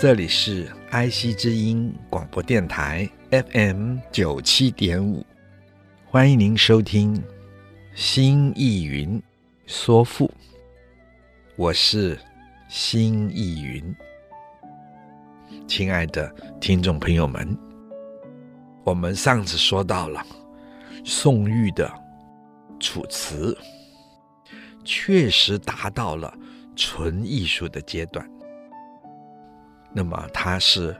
这里是 IC 之音广播电台 FM 九七点五，欢迎您收听《新意云说赋》，我是新意云。亲爱的听众朋友们，我们上次说到了宋玉的《楚辞》，确实达到了纯艺术的阶段。那么他是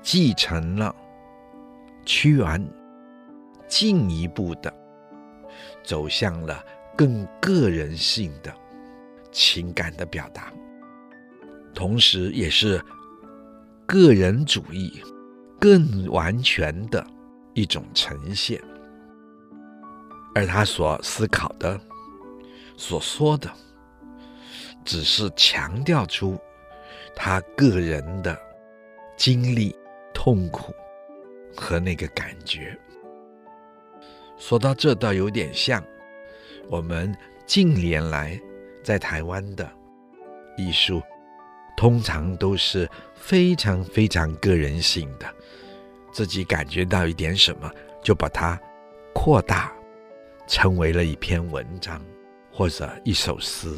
继承了屈原，进一步的走向了更个人性的情感的表达，同时也是个人主义更完全的一种呈现。而他所思考的、所说的，只是强调出。他个人的经历、痛苦和那个感觉，说到这倒有点像我们近年来在台湾的艺术，通常都是非常非常个人性的，自己感觉到一点什么，就把它扩大，成为了一篇文章或者一首诗，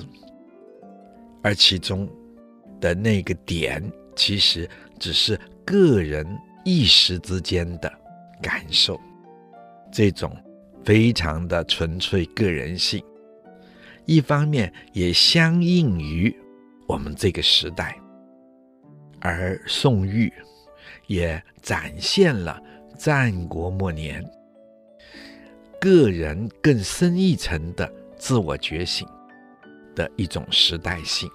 而其中。的那个点，其实只是个人一时之间的感受，这种非常的纯粹个人性，一方面也相应于我们这个时代，而宋玉也展现了战国末年个人更深一层的自我觉醒的一种时代性。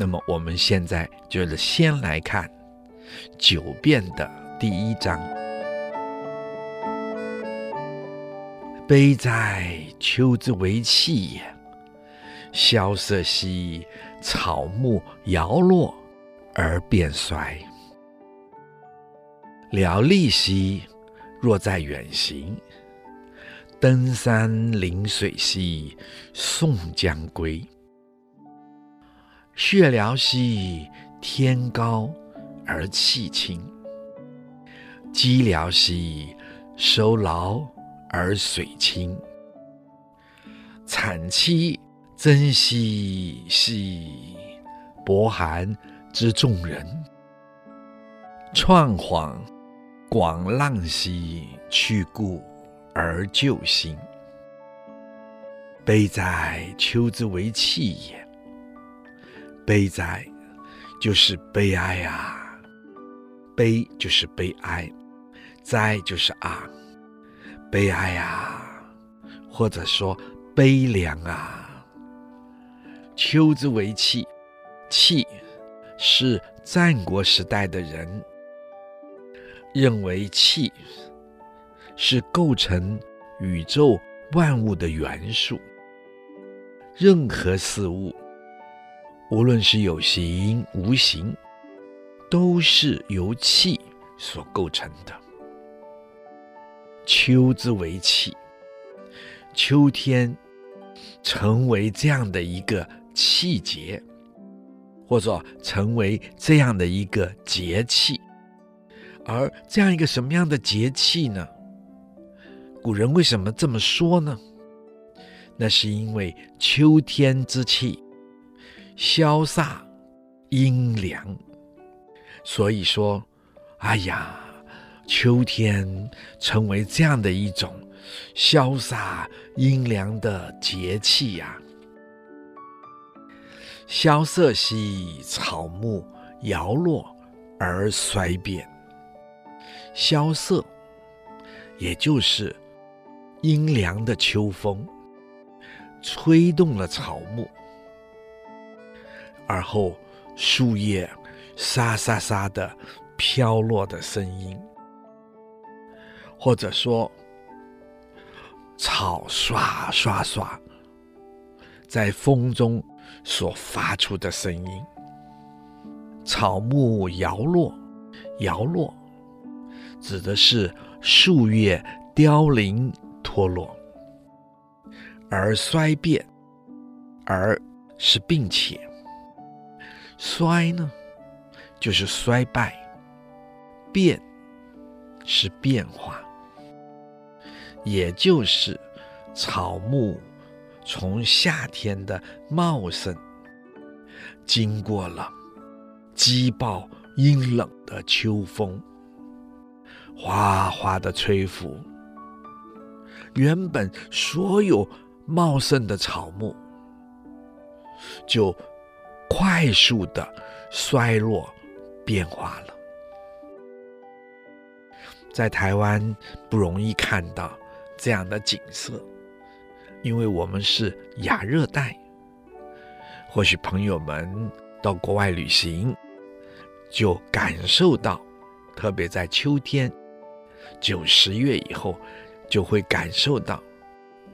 那么我们现在就是先来看《九变》的第一章：“悲哉，秋之为气也！萧瑟兮，草木摇落而变衰；寥厉兮，若在远行；登山临水兮，宋将归。”雪寥兮，天高而气清；寂寥兮，收劳而水清。惨凄征兮兮，薄寒之众人；怆恍广浪兮，去故而旧新。悲哉，秋之为气也！悲哉，就是悲哀啊！悲就是悲哀，哉就是啊，悲哀啊，或者说悲凉啊。秋之为气，气是战国时代的人认为气是构成宇宙万物的元素，任何事物。无论是有形无形，都是由气所构成的。秋之为气，秋天成为这样的一个气节，或者成为这样的一个节气。而这样一个什么样的节气呢？古人为什么这么说呢？那是因为秋天之气。萧飒阴凉，所以说，哎呀，秋天成为这样的一种萧飒阴凉的节气呀。萧瑟兮，草木摇落而衰变。萧瑟，也就是阴凉的秋风，吹动了草木。而后树叶沙沙沙的飘落的声音，或者说草刷刷刷在风中所发出的声音，草木摇落，摇落，指的是树叶凋零脱落，而衰变，而是并且。衰呢，就是衰败；变是变化，也就是草木从夏天的茂盛，经过了激暴阴冷的秋风，哗哗的吹拂，原本所有茂盛的草木就。快速的衰落变化了，在台湾不容易看到这样的景色，因为我们是亚热带。或许朋友们到国外旅行，就感受到，特别在秋天九十月以后，就会感受到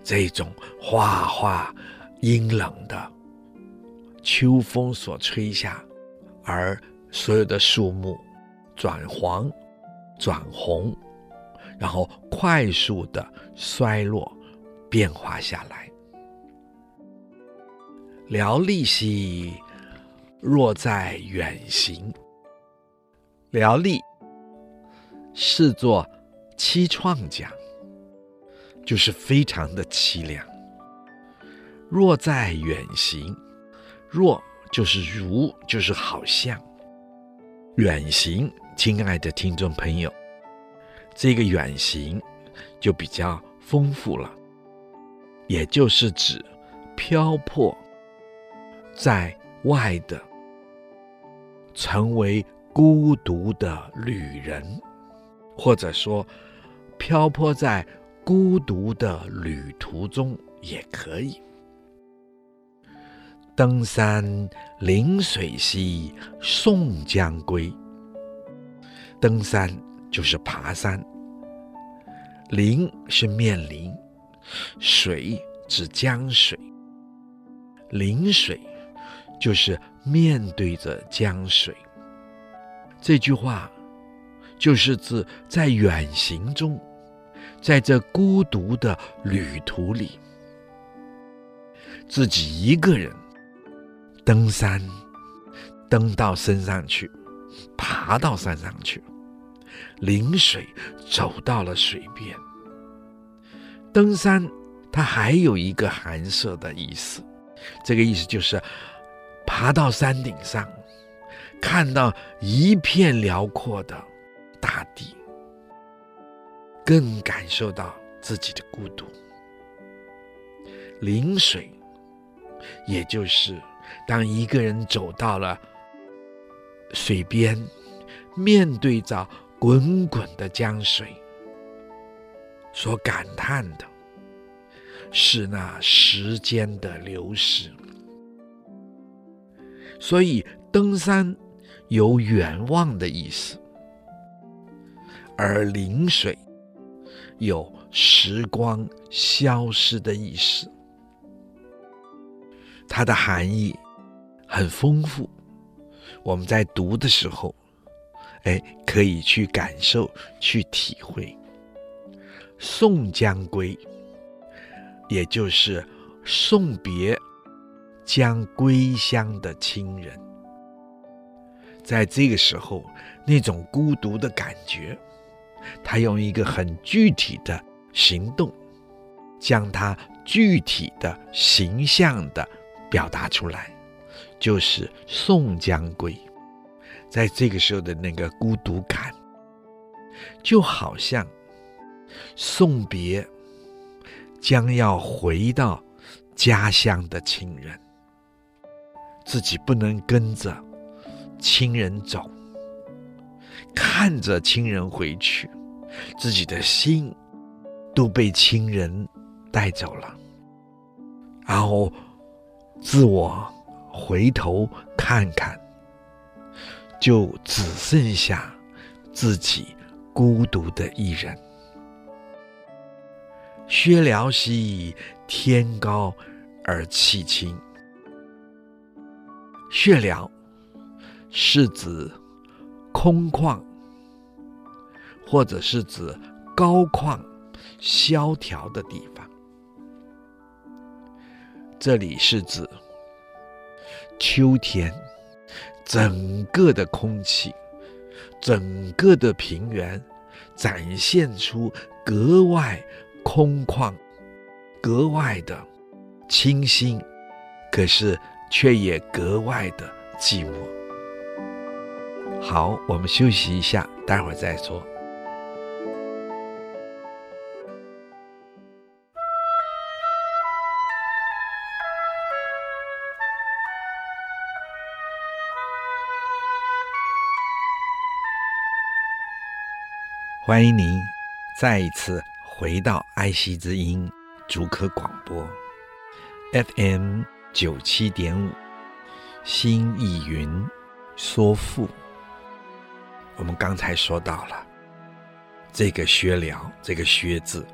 这种哗哗阴冷的。秋风所吹下，而所有的树木转黄、转红，然后快速的。衰落、变化下来。寮立兮，若在远行。寮立视作凄怆讲，就是非常的凄凉。若在远行。若就是如，就是好像。远行，亲爱的听众朋友，这个远行就比较丰富了，也就是指漂泊在外的，成为孤独的旅人，或者说漂泊在孤独的旅途中也可以。登山临水兮，宋江归。登山就是爬山，临是面临，水指江水，临水就是面对着江水。这句话就是指在远行中，在这孤独的旅途里，自己一个人。登山，登到山上去，爬到山上去，临水走到了水边。登山，它还有一个寒舍的意思，这个意思就是爬到山顶上，看到一片辽阔的大地，更感受到自己的孤独。临水，也就是。当一个人走到了水边，面对着滚滚的江水，所感叹的是那时间的流逝。所以，登山有远望的意思，而临水有时光消失的意思。它的含义很丰富，我们在读的时候，哎，可以去感受、去体会。宋江归，也就是送别将归乡的亲人，在这个时候，那种孤独的感觉，他用一个很具体的行动，将它具体的形象的。表达出来，就是宋江归，在这个时候的那个孤独感，就好像送别将要回到家乡的亲人，自己不能跟着亲人走，看着亲人回去，自己的心都被亲人带走了，然后。自我回头看看，就只剩下自己孤独的一人。薛辽兮，天高而气清。薛辽是指空旷，或者是指高旷、萧条的地方。这里是指秋天，整个的空气，整个的平原，展现出格外。空旷，格外的清新，可是却也格外的寂寞。好，我们休息一下，待会儿再说。欢迎您再一次。回到爱惜之音竹科广播，FM 九七点五，心意云说赋。我们刚才说到了这个薛寮，这个薛字，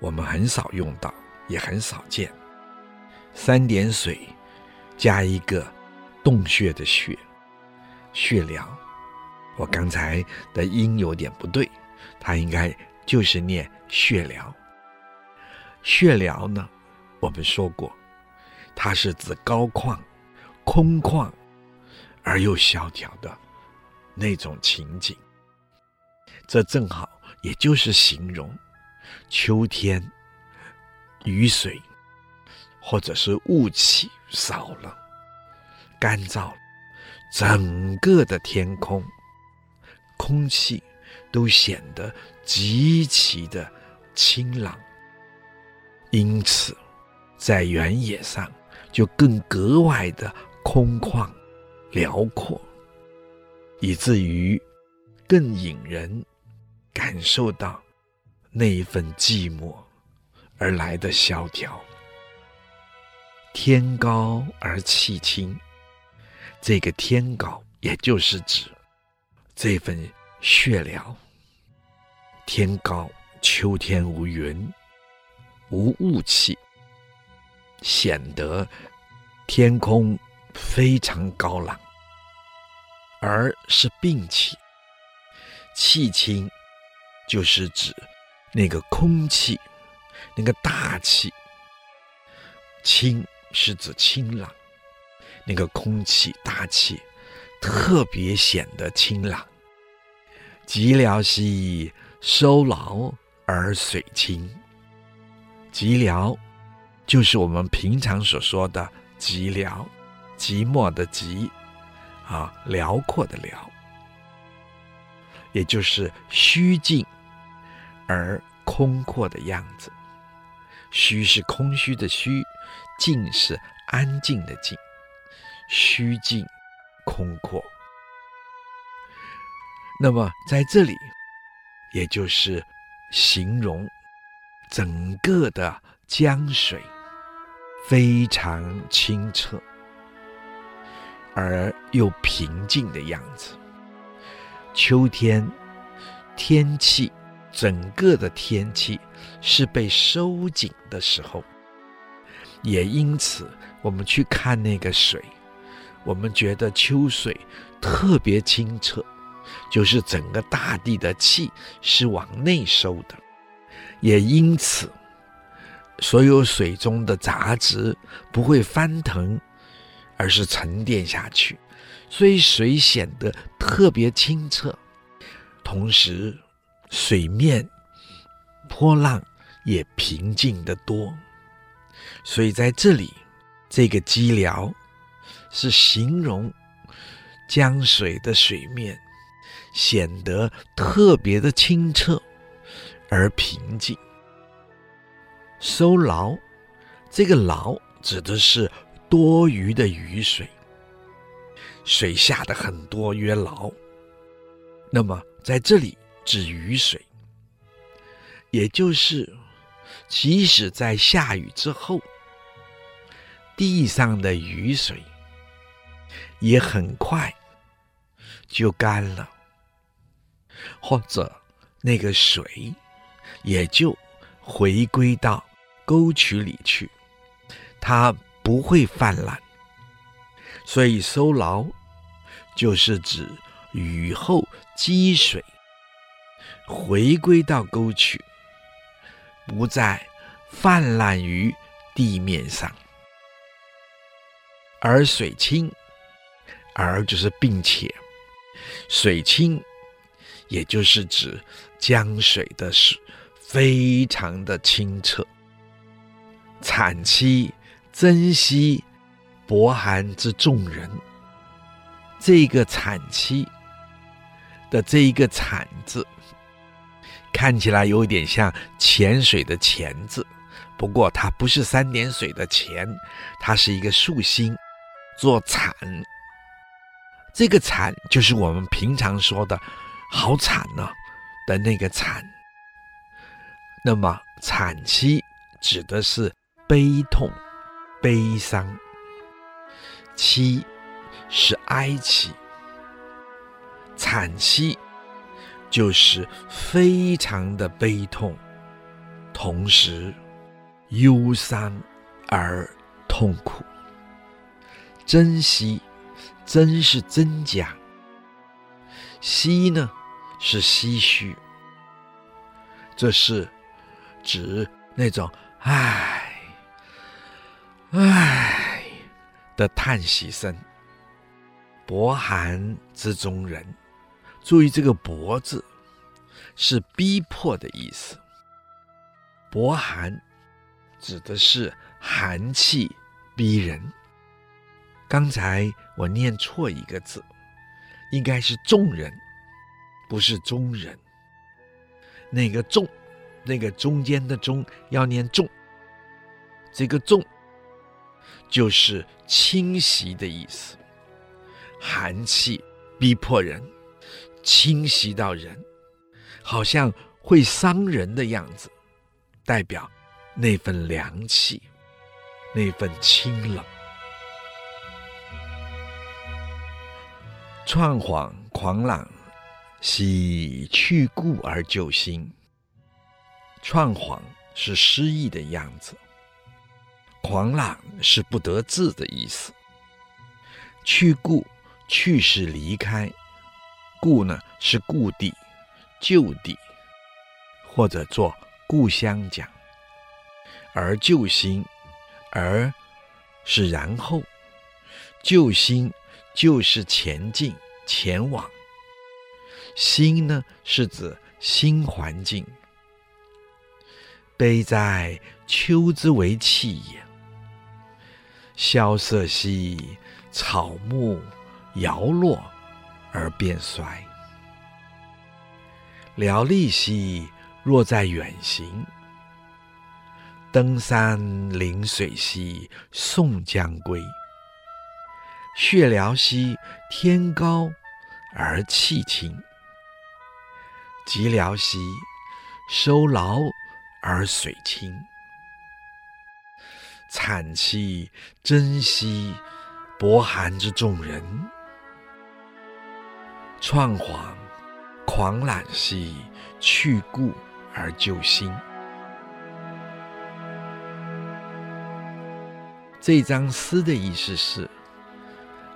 我们很少用到，也很少见。三点水加一个洞穴的穴，薛寮。我刚才的音有点不对，它应该。就是念血疗。血疗呢，我们说过，它是指高旷、空旷而又萧条的那种情景。这正好也就是形容秋天雨水或者是雾气少了，干燥了，整个的天空空气都显得。极其的清朗，因此在原野上就更格外的空旷辽阔，以至于更引人感受到那一份寂寞而来的萧条。天高而气清，这个天高也就是指这份薛寮。天高，秋天无云，无雾气，显得天空非常高朗，而是并且气清，就是指那个空气，那个大气，清是指清朗，那个空气大气特别显得清朗。寂寥兮。收劳而水清，寂寥就是我们平常所说的寂寥，寂寞的寂，啊，辽阔的辽，也就是虚静而空阔的样子。虚是空虚的虚，静是安静的静，虚静空阔。那么在这里。也就是形容整个的江水非常清澈而又平静的样子。秋天天气，整个的天气是被收紧的时候，也因此我们去看那个水，我们觉得秋水特别清澈。就是整个大地的气是往内收的，也因此，所有水中的杂质不会翻腾，而是沉淀下去，所以水显得特别清澈，同时水面波浪也平静得多。所以在这里，这个寂寥是形容江水的水面。显得特别的清澈而平静。收劳，这个劳指的是多余的雨水，水下的很多曰劳。那么在这里指雨水，也就是即使在下雨之后，地上的雨水也很快就干了，或者那个水也就回归到沟渠里去，它不会泛滥。所以收牢就是指雨后积水回归到沟渠，不再泛滥于地面上。而水清，而就是并且，水清，也就是指江水的水非常的清澈。产期珍惜薄寒之众人，这个产期的这一个产字，看起来有点像潜水的潜字，不过它不是三点水的潜，它是一个竖心。做惨，这个惨就是我们平常说的“好惨呐”的那个惨。那么产期指的是悲痛、悲伤，期是哀戚，产期就是非常的悲痛，同时忧伤而痛苦。珍惜，珍是真假，惜呢是唏嘘，这是指那种唉唉的叹息声。薄寒之中人，注意这个“薄”字，是逼迫的意思。薄寒指的是寒气逼人。刚才我念错一个字，应该是众人，不是中人。那个中，那个中间的中要念重。这个重就是侵袭的意思，寒气逼迫人，侵袭到人，好像会伤人的样子，代表那份凉气，那份清冷。怆恍狂朗，喜去故而救新。怆恍是失意的样子，狂浪是不得志的意思。去故，去是离开，故呢是故地、旧地，或者做故乡讲。而救新，而是然后，救新。就是前进、前往。新呢，是指新环境。悲哉，秋之为气也！萧瑟兮，草木摇落而变衰。寥厉兮，若在远行。登山临水兮，宋将归。血寥兮，天高而气清；寂寥兮，收劳而水清。产期珍惜薄寒之众人，怆恍狂朗兮，去故而救新。这张诗的意思是。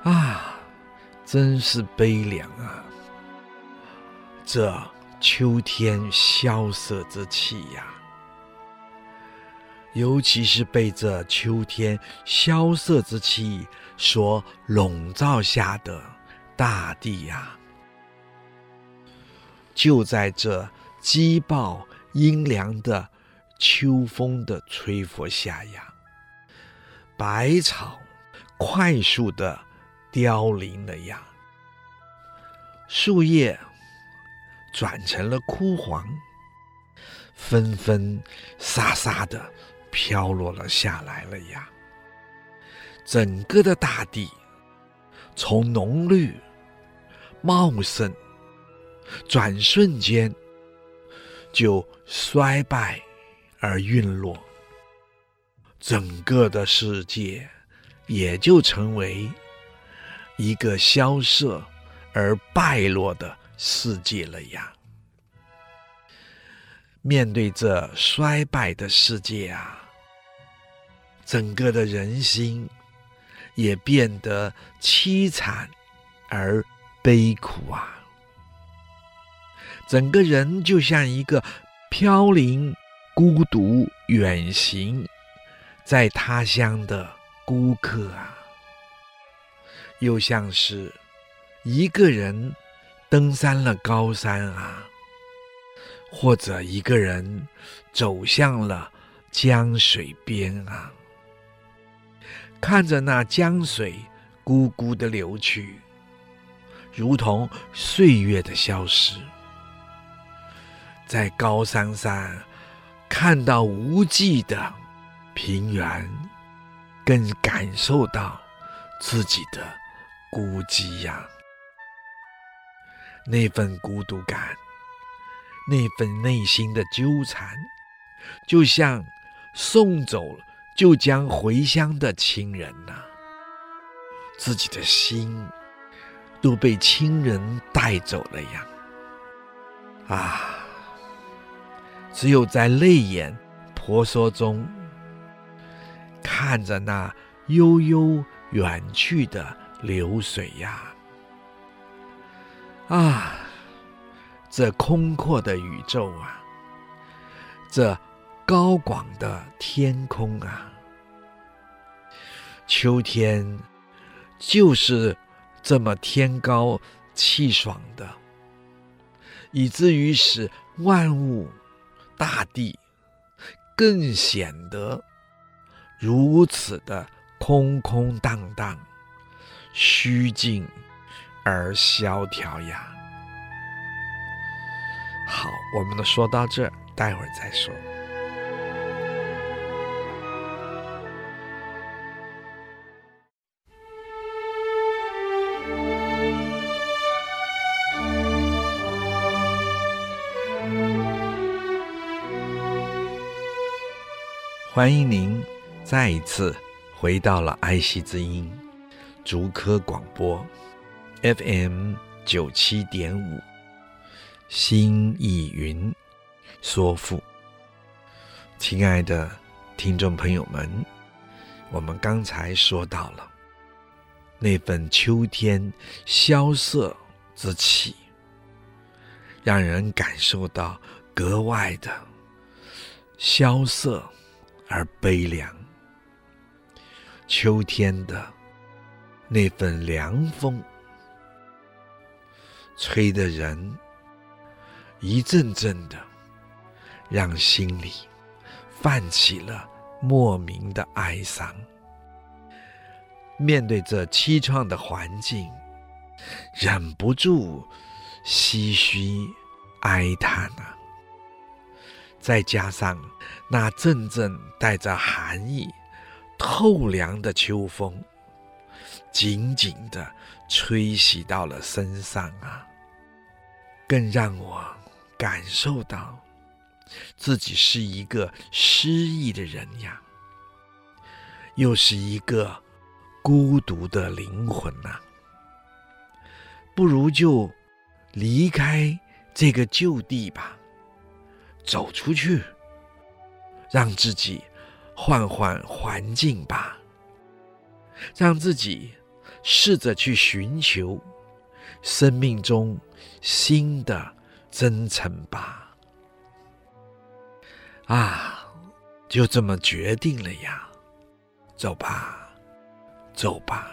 啊，真是悲凉啊！这秋天萧瑟之气呀，尤其是被这秋天萧瑟之气所笼罩下的大地呀，就在这激暴阴凉的秋风的吹拂下呀，百草快速的。凋零了呀，树叶转成了枯黄，纷纷沙沙的飘落了下来了呀。整个的大地从浓绿茂盛，转瞬间就衰败而陨落，整个的世界也就成为。一个萧瑟而败落的世界了呀！面对这衰败的世界啊，整个的人心也变得凄惨而悲苦啊！整个人就像一个飘零、孤独、远行在他乡的孤客啊，又像是一个人登山了高山啊，或者一个人走向了江水边啊，看着那江水咕咕的流去，如同岁月的消失。在高山上看到无际的平原，更感受到自己的孤寂呀，那份孤独感，那份内心的纠缠，就像送走了就将回乡的亲人呐，自己的心都被亲人带走了呀，啊！只有在泪眼婆娑中，看着那悠悠远去的流水呀，啊，这空阔的宇宙啊，这高广的天空啊，秋天就是这么天高气爽的，以至于使万物。大地更显得如此的空空荡荡、虚静而萧条呀。好，我们都说到这，待会儿再说。欢迎您再一次回到了爱惜之音竹科广播 FM 九七点五，心意云说赋。亲爱的听众朋友们，我们刚才说到了那份秋天萧瑟之气，让人感受到格外的萧瑟。而悲凉，秋天的那份凉风，吹得人一阵阵的，让心里泛起了莫名的哀伤。面对这凄怆的环境，忍不住唏嘘哀叹啊！再加上那阵阵带着寒意、透凉的秋风，紧紧地吹袭到了身上啊，更让我感受到自己是一个失意的人呀，又是一个孤独的灵魂呐、不如就离开这个旧地吧。走出去，让自己换换环境吧，让自己试着去寻求生命中新的征程吧。啊，就这么决定了呀！走吧，走吧，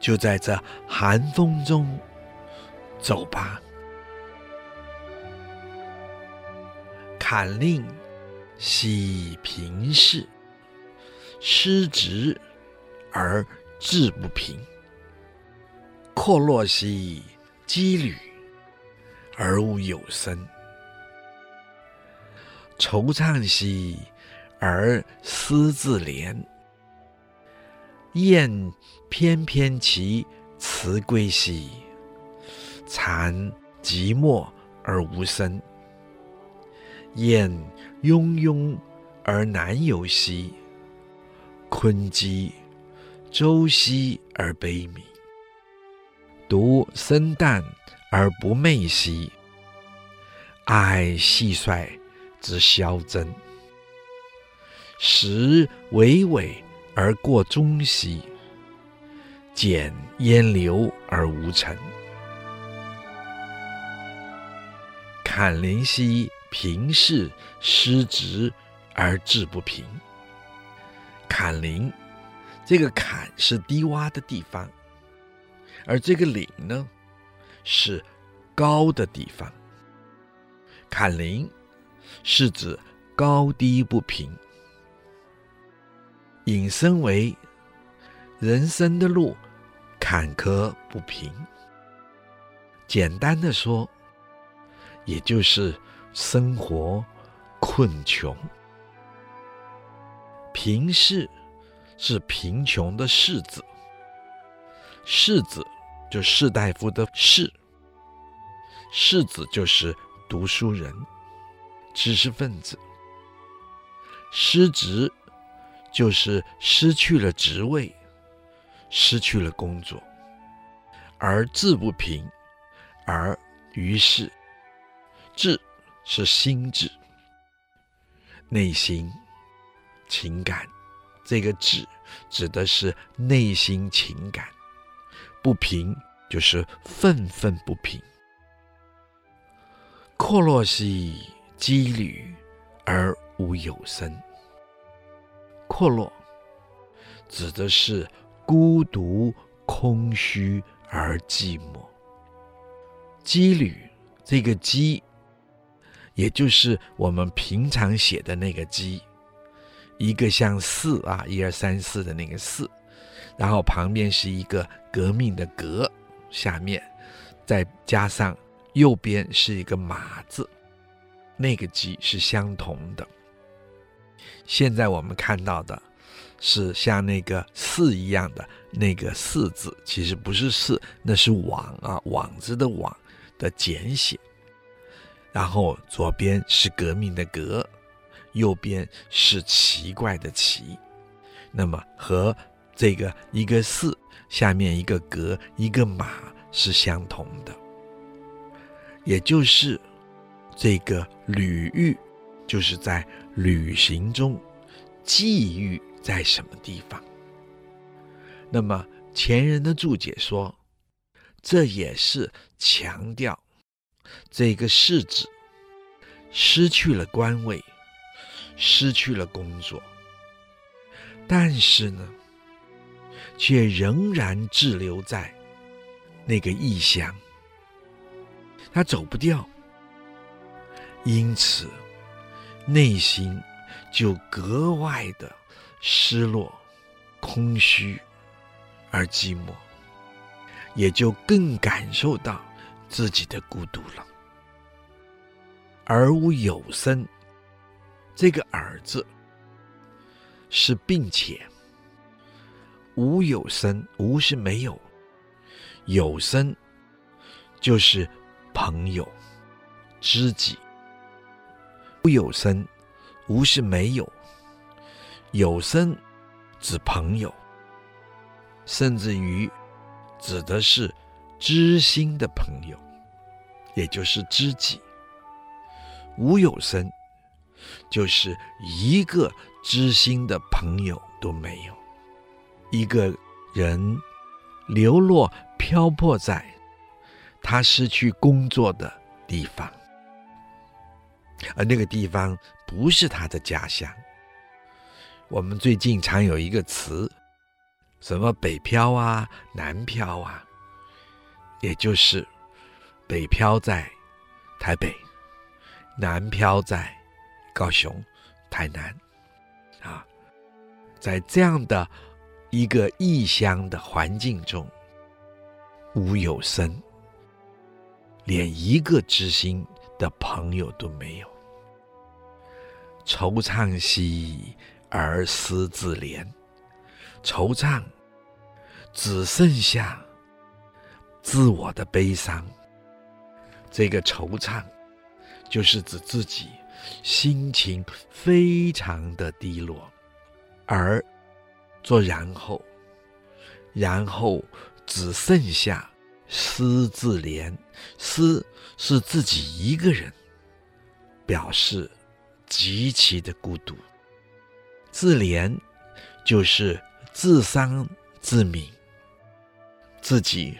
就在这寒风中走吧。坎令喜平世，失职而志不平；阔落兮羁旅，而无有声；惆怅兮而思自怜；雁翩翩其辞归兮，蝉寂寞而无声。雁雍雍而南游兮，鲲鸡周兮而悲鸣。独生旦而不媚兮，哀蟋蟀之萧征。时巍巍而过中兮，捡烟流而无尘。坎林兮，平视失职而志不平。坎林，这个坎是低洼的地方，而这个岭呢，是高的地方。坎陵是指高低不平。引申为人生的路坎坷不平。简单的说，也就是生活困穷。平士是贫穷的士字，士字就士大夫的士，士子就是读书人、知识分子。失职就是失去了职位，失去了工作，而志不平，而于是。志是心志，内心情感。这个志指的是内心情感，不平就是愤愤不平。阔落兮羁旅而无有声。阔落指的是孤独空虚而寂寞。羁旅，这个羁。也就是我们平常写的那个“羁”，一个像“四”啊，一二三四的那个“四”，然后旁边是一个革命的“革”，下面再加上右边是一个“马”字，那个“鸡”是相同的。现在我们看到的是像那个“四”一样的那个“四”字，其实不是“四”，那是“网”啊，“网”子的“网”的简写。然后左边是革命的“革”，右边是奇怪的“奇”，那么和这个一个“四”下面一个“格”一个“马”是相同的，也就是这个旅遇，就是在旅行中际遇在什么地方。那么前人的注解说，这也是强调。这个士子失去了官位，失去了工作，但是呢，却仍然滞留在那个异乡，他走不掉，因此内心就格外的失落、空虚而寂寞，也就更感受到。自己的孤独了，而无有声。这个“而”字是并且，无有生，无是没有，有生就是朋友、知己。无有生，无是没有，有生指朋友，甚至于指的是。知心的朋友，也就是知己，无有生，就是一个知心的朋友都没有。一个人流落漂泊在他失去工作的地方，而那个地方不是他的家乡。我们最近常有一个词，什么北漂啊，南漂啊。也就是北漂在台北，南漂在高雄、台南，啊，在这样的一个异乡的环境中，无有声，连一个知心的朋友都没有。惆怅兮而思自怜，惆怅只剩下。自我的悲伤，这个惆怅，就是指自己心情非常的低落，而做然后，然后只剩下思自怜，思是自己一个人，表示极其的孤独。自怜就是自伤自悯，自己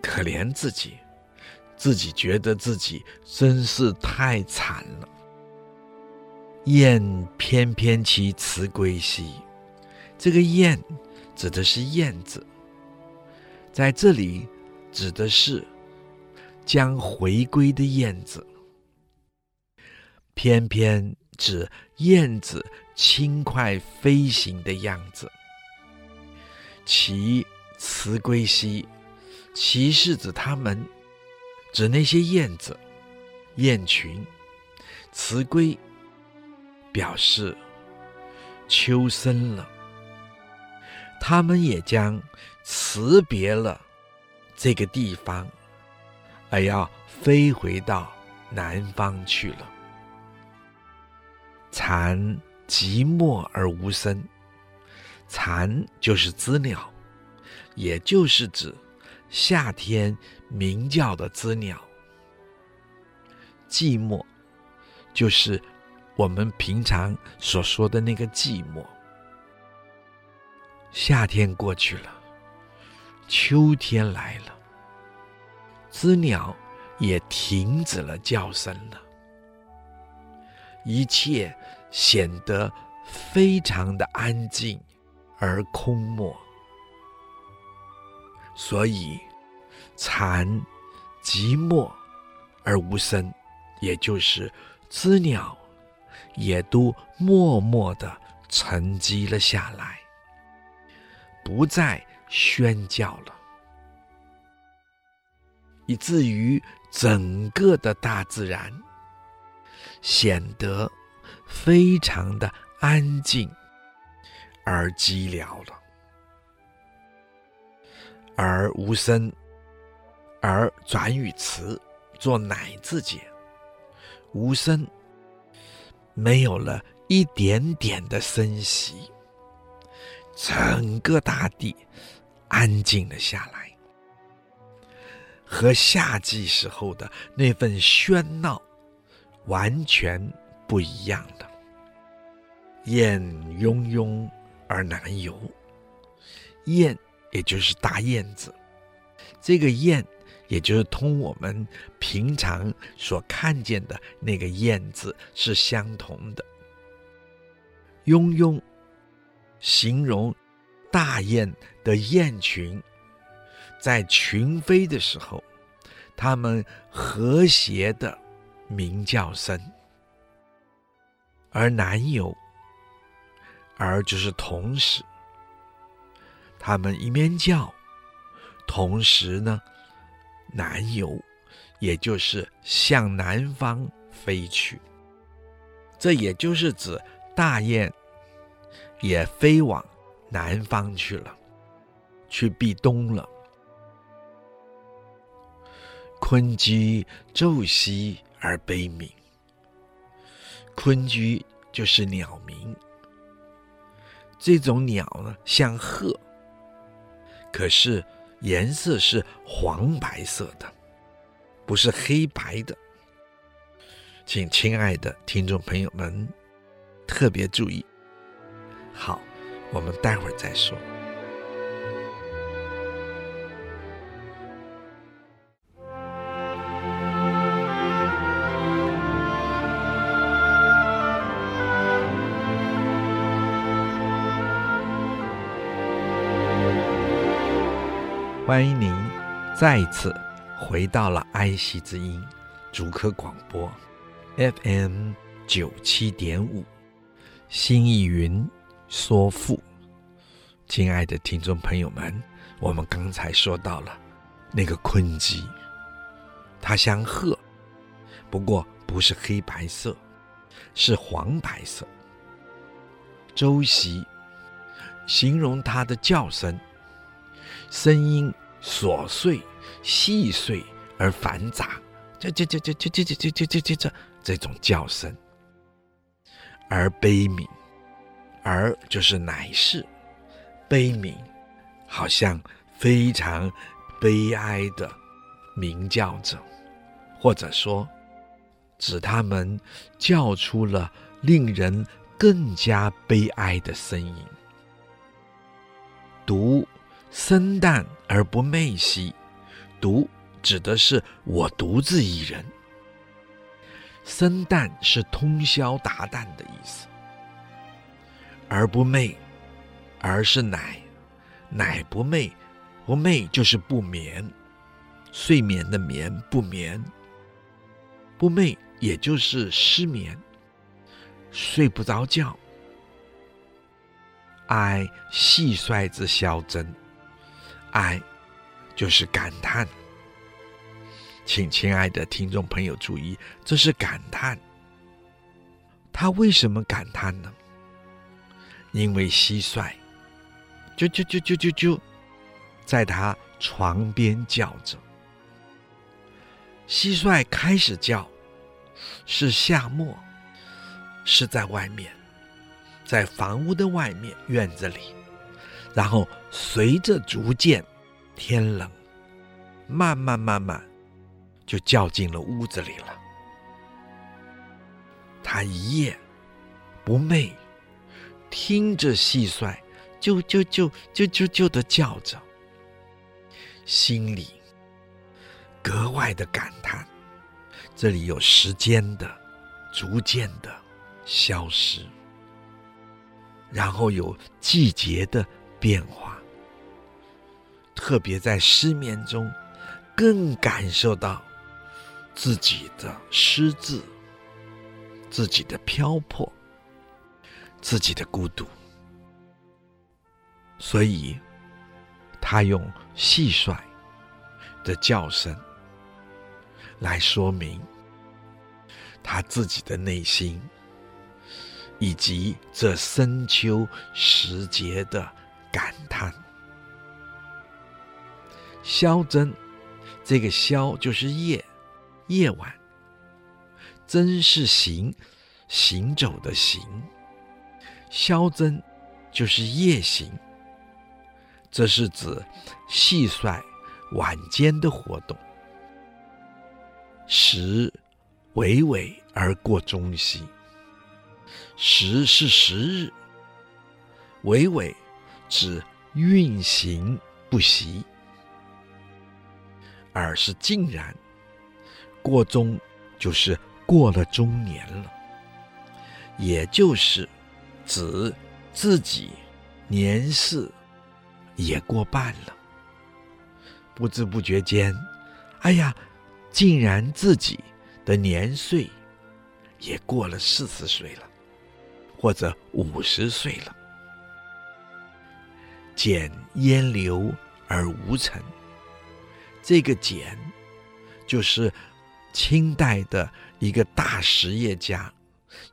可怜自己，自己觉得自己真是太惨了。燕翩翩其辞归兮，这个燕指的是燕子，在这里指的是将回归的燕子。翩翩指燕子轻快飞行的样子。其辞归兮，其是指他们，指那些燕子、燕群，辞归。表示秋深了，他们也将辞别了这个地方，而要飞回到南方去了。蝉寂寞而无声，蝉就是知鸟，也就是指夏天鸣叫的知鸟。寂寞就是。我们平常所说的那个寂寞，夏天过去了，秋天来了，知鸟也停止了叫声了，一切显得非常的安静而空漠，所以蝉寂寞而无声，也就是知鸟。也都默默地沉积了下来，不再喧叫了，以至于整个的大自然显得非常的安静而寂寥了，而无声，而转语词做乃字解，无声。没有了一点点的声息，整个大地安静了下来，和夏季时候的那份喧闹完全不一样了。雁雍雍而南游，雁也就是大燕子，这个雁。也就是同我们平常所看见的那个燕子是相同的。雍雍，形容大雁的雁群，在群飞的时候，它们和谐的鸣叫声；而南游，而就是同时，它们一面叫，同时呢。南游，也就是向南方飞去。这也就是指大雁也飞往南方去了，去避冬了。鲲居昼息而悲鸣。鲲居就是鸟鸣。这种鸟呢，像鹤，可是。颜色是黄白色的，不是黑白的。请亲爱的听众朋友们特别注意。好，我们待会儿再说。欢迎您再一次回到了爱惜之音竹科广播 FM 九七点五，新意云说赋。亲爱的听众朋友们，我们刚才说到了那个鲲鸡，它像鹤，不过不是黑白色，是黄白色。周兮，形容它的叫声，声音。琐碎、细碎而繁杂，这、这、这、这、这、这、这、这、这、这、这、这这种叫声，而悲鸣，而就是乃是悲鸣，好像非常悲哀的鸣叫着，或者说，指他们叫出了令人更加悲哀的声音。独生旦而不寐兮，独指的是我独自一人。生旦是通宵达旦的意思，而不寐，而是乃，乃不寐，不寐就是不眠，睡眠的眠，不眠，不寐也就是失眠，睡不着觉。哀蟋蟀之消真，哀就是感叹。请亲爱的听众朋友注意，这是感叹。他为什么感叹呢？因为蟋蟀，啾啾啾啾啾啾，在他床边叫着。蟋蟀开始叫，是夏末，是在外面，在房屋的外面院子里，然后随着逐渐天冷，慢慢慢慢。就叫进了屋子里了。他一夜不寐，听着蟋蟀啾啾啾啾啾啾的叫着，心里格外的感叹。这里有时间的逐渐的消失，然后有季节的变化，特别在失眠中更感受到。自己的失志，自己的漂泊，自己的孤独，所以他用蟋蟀的叫声来说明他自己的内心，以及这深秋时节的感叹。萧真，这个萧就是夜。夜晚，真是行行走的行，消真就是夜行。这是指蟋蟀晚间的活动。时娓娓而过中夕，时是时日，娓娓指运行不息，而是竟然。过中就是过了中年了，也就是子自己年事也过半了。不知不觉间，哎呀，竟然自己的年岁也过了四十岁了，或者五十岁了。简烟流而无尘，这个简就是。清代的一个大实业家，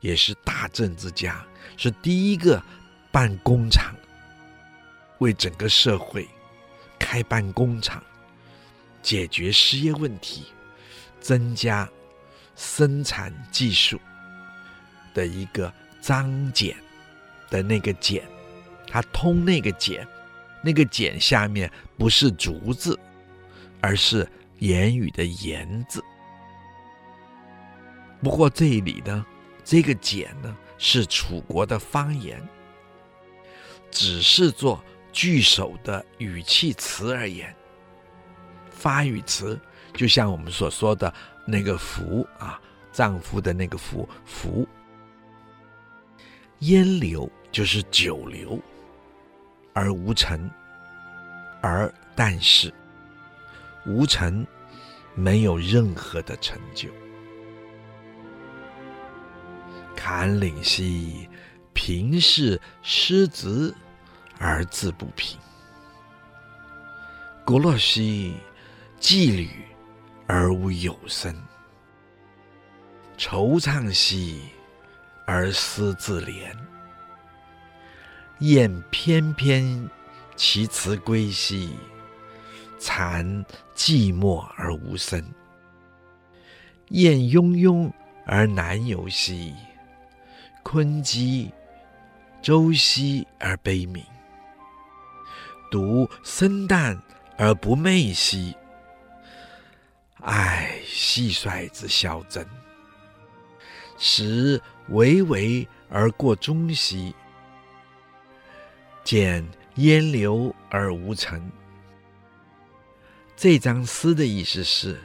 也是大政治家，是第一个办工厂，为整个社会开办工厂，解决失业问题，增加生产技术的一个张俭的那个俭，他通那个俭，那个俭下面不是竹字，而是言语的言字。不过这里呢，这个“简”呢是楚国的方言，只是做句首的语气词而言。发语词就像我们所说的那个“夫”啊，丈夫的那个“夫”，夫。烟流就是久留，而无成，而但是无成，没有任何的成就。坎岭兮，平是失职而志不平；虢乐兮，蓟履而无有声；惆怅兮，而思自怜；雁翩翩其辞归兮，蝉寂寞而无声；雁雍雍而南游兮。鲲箕周兮而悲鸣，独生旦而不寐兮。唉，蟋蟀之消真，时巍巍而过中溪，见烟流而无尘。这张诗的意思是：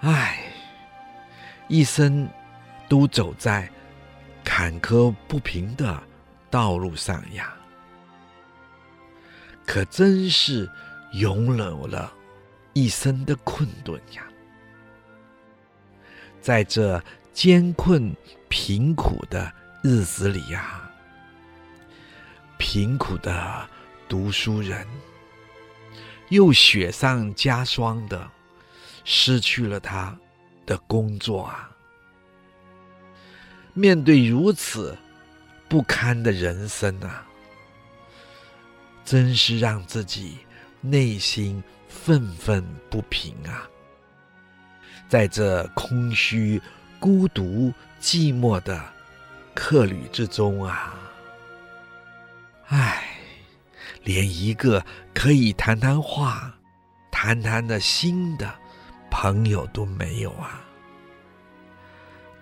唉，一生都走在坎坷不平的道路上呀，可真是拥有了一生的困顿呀。在这艰困贫苦的日子里呀，贫苦的读书人。又雪上加霜的失去了他的工作啊！面对如此不堪的人生啊，真是让自己内心愤愤不平啊！在这空虚、孤独、寂寞的客旅之中啊，唉。连一个可以谈谈话、谈谈的心的朋友都没有啊！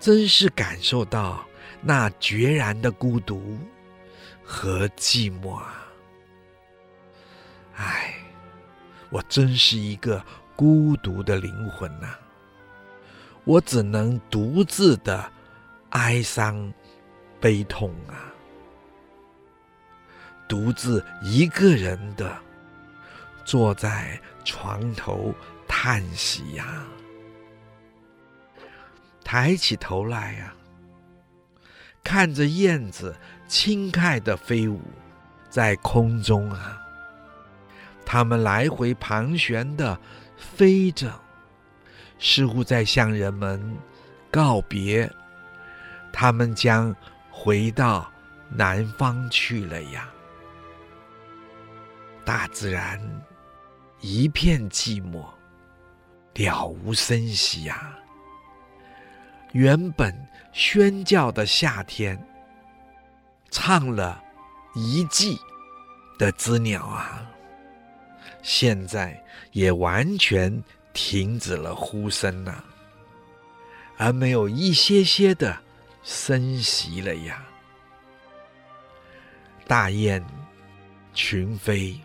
真是感受到那决然的孤独和寂寞啊！唉，我真是一个孤独的灵魂呐、啊！我只能独自的哀伤、悲痛啊！独自一个人的坐在床头叹息呀、抬起头来呀、看着燕子轻快的飞舞在空中啊，它们来回盘旋的飞着，似乎在向人们告别，它们将回到南方去了呀。大自然一片寂寞，了无声息呀。原本喧叫的夏天，唱了一季的知鸟啊，现在也完全停止了呼声呐，而没有一些些的声息了呀。大雁群飞。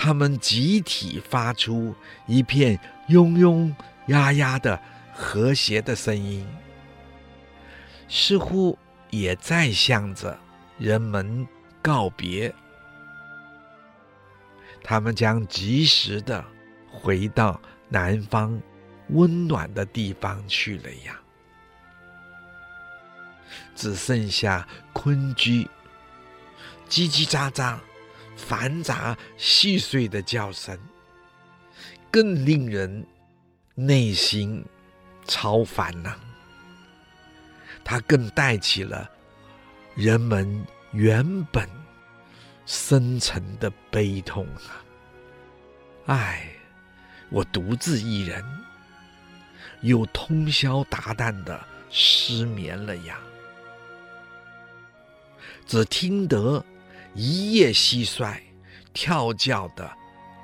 它们集体发出一片喁喁呀呀的和谐的声音，似乎也在向着人们告别。他们将及时的回到南方温暖的地方去了呀，只剩下鲲駒叽叽喳喳。繁杂细碎的叫声，更令人内心超凡呐、啊。它更带起了人们原本深沉的悲痛啊！唉，我独自一人，又通宵达旦的失眠了呀。只听得。一夜蟋蟀跳叫的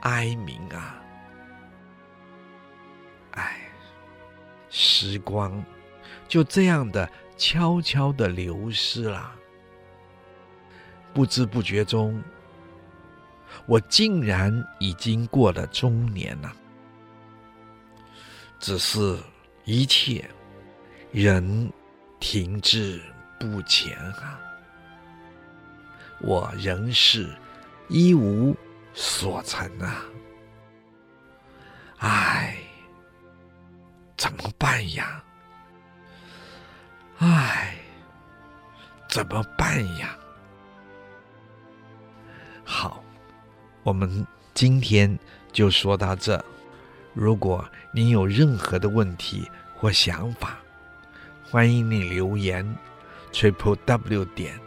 哀鸣啊！时光就这样的悄悄的流失了。不知不觉中，我竟然已经过了中年了。只是一切仍停滞不前啊！我仍是一无所成啊！唉，怎么办呀？唉，怎么办呀？好，我们今天就说到这。如果您有任何的问题或想法，欢迎你留言：triple w 点。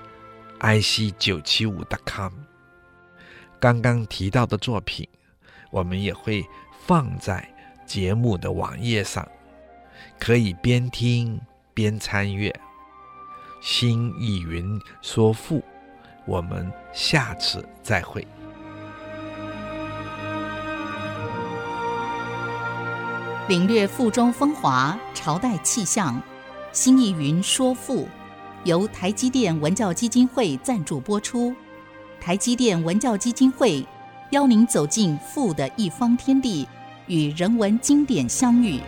i c 九七五 .com，刚刚提到的作品，我们也会放在节目的网页上，可以边听边参阅。新意云说赋，我们下次再会。领略赋中风华，朝代气象。新艺云说赋，由台积电文教基金会赞助播出。台积电文教基金会邀您走进赋的一方天地，与人文经典相遇。